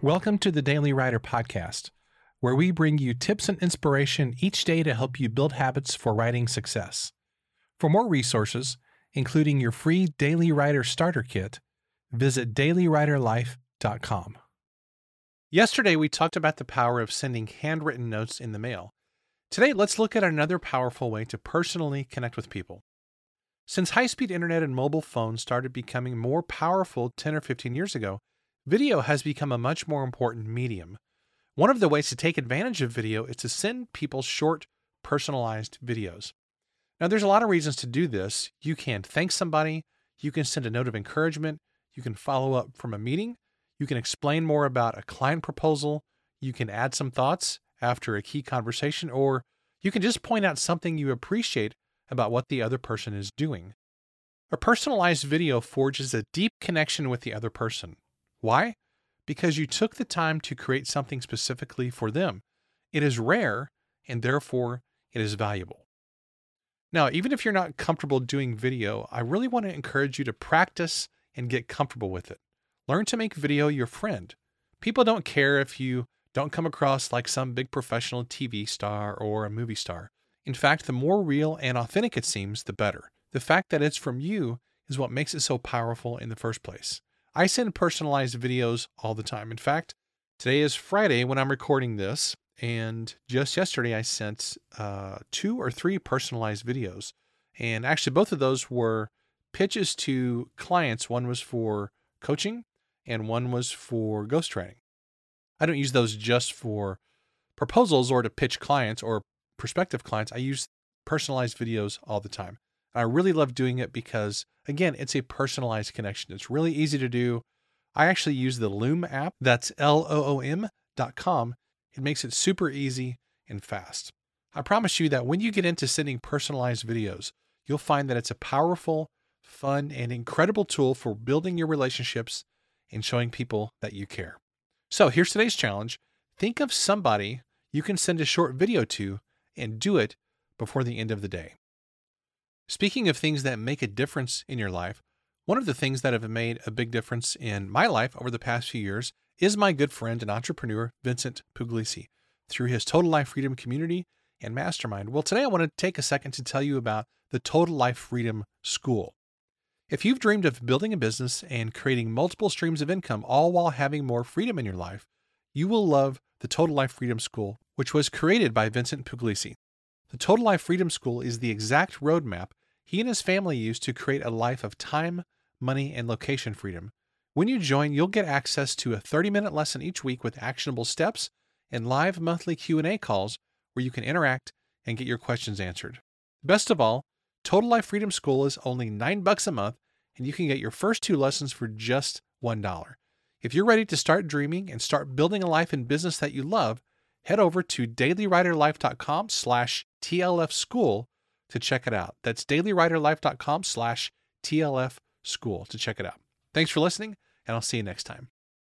Welcome to the Daily Writer Podcast, where we bring you tips and inspiration each day to help you build habits for writing success. For more resources, including your free Daily Writer Starter Kit, visit dailywriterlife.com. Yesterday, we talked about the power of sending handwritten notes in the mail. Today, let's look at another powerful way to personally connect with people. Since high speed internet and mobile phones started becoming more powerful 10 or 15 years ago, video has become a much more important medium. One of the ways to take advantage of video is to send people short, personalized videos. Now, there's a lot of reasons to do this. You can thank somebody, you can send a note of encouragement, you can follow up from a meeting, you can explain more about a client proposal, you can add some thoughts after a key conversation, or you can just point out something you appreciate about what the other person is doing. A personalized video forges a deep connection with the other person. Why? Because you took the time to create something specifically for them. It is rare and therefore it is valuable. Now, even if you're not comfortable doing video, I really want to encourage you to practice and get comfortable with it. Learn to make video your friend. People don't care if you don't come across like some big professional TV star or a movie star. In fact, the more real and authentic it seems, the better. The fact that it's from you is what makes it so powerful in the first place. I send personalized videos all the time. In fact, today is Friday when I'm recording this, and just yesterday I sent uh, two or three personalized videos. And actually, both of those were pitches to clients. One was for coaching, and one was for ghostwriting. I don't use those just for proposals or to pitch clients or prospective clients. I use personalized videos all the time. I really love doing it because, again, it's a personalized connection. It's really easy to do. I actually use the Loom app. That's L O O M dot com. It makes it super easy and fast. I promise you that when you get into sending personalized videos, you'll find that it's a powerful, fun, and incredible tool for building your relationships and showing people that you care. So here's today's challenge think of somebody you can send a short video to and do it before the end of the day. Speaking of things that make a difference in your life, one of the things that have made a big difference in my life over the past few years is my good friend and entrepreneur, Vincent Pugliese, through his Total Life Freedom community and mastermind. Well, today I want to take a second to tell you about the Total Life Freedom School. If you've dreamed of building a business and creating multiple streams of income, all while having more freedom in your life, you will love the Total Life Freedom School, which was created by Vincent Pugliese. The Total Life Freedom School is the exact roadmap he and his family used to create a life of time, money, and location freedom. When you join, you'll get access to a 30-minute lesson each week with actionable steps and live monthly Q&A calls where you can interact and get your questions answered. Best of all, Total Life Freedom School is only 9 bucks a month and you can get your first two lessons for just $1. If you're ready to start dreaming and start building a life and business that you love, head over to dailywriterlife.com slash tlfschool to check it out. That's dailywriterlife.com slash TLF school to check it out. Thanks for listening, and I'll see you next time.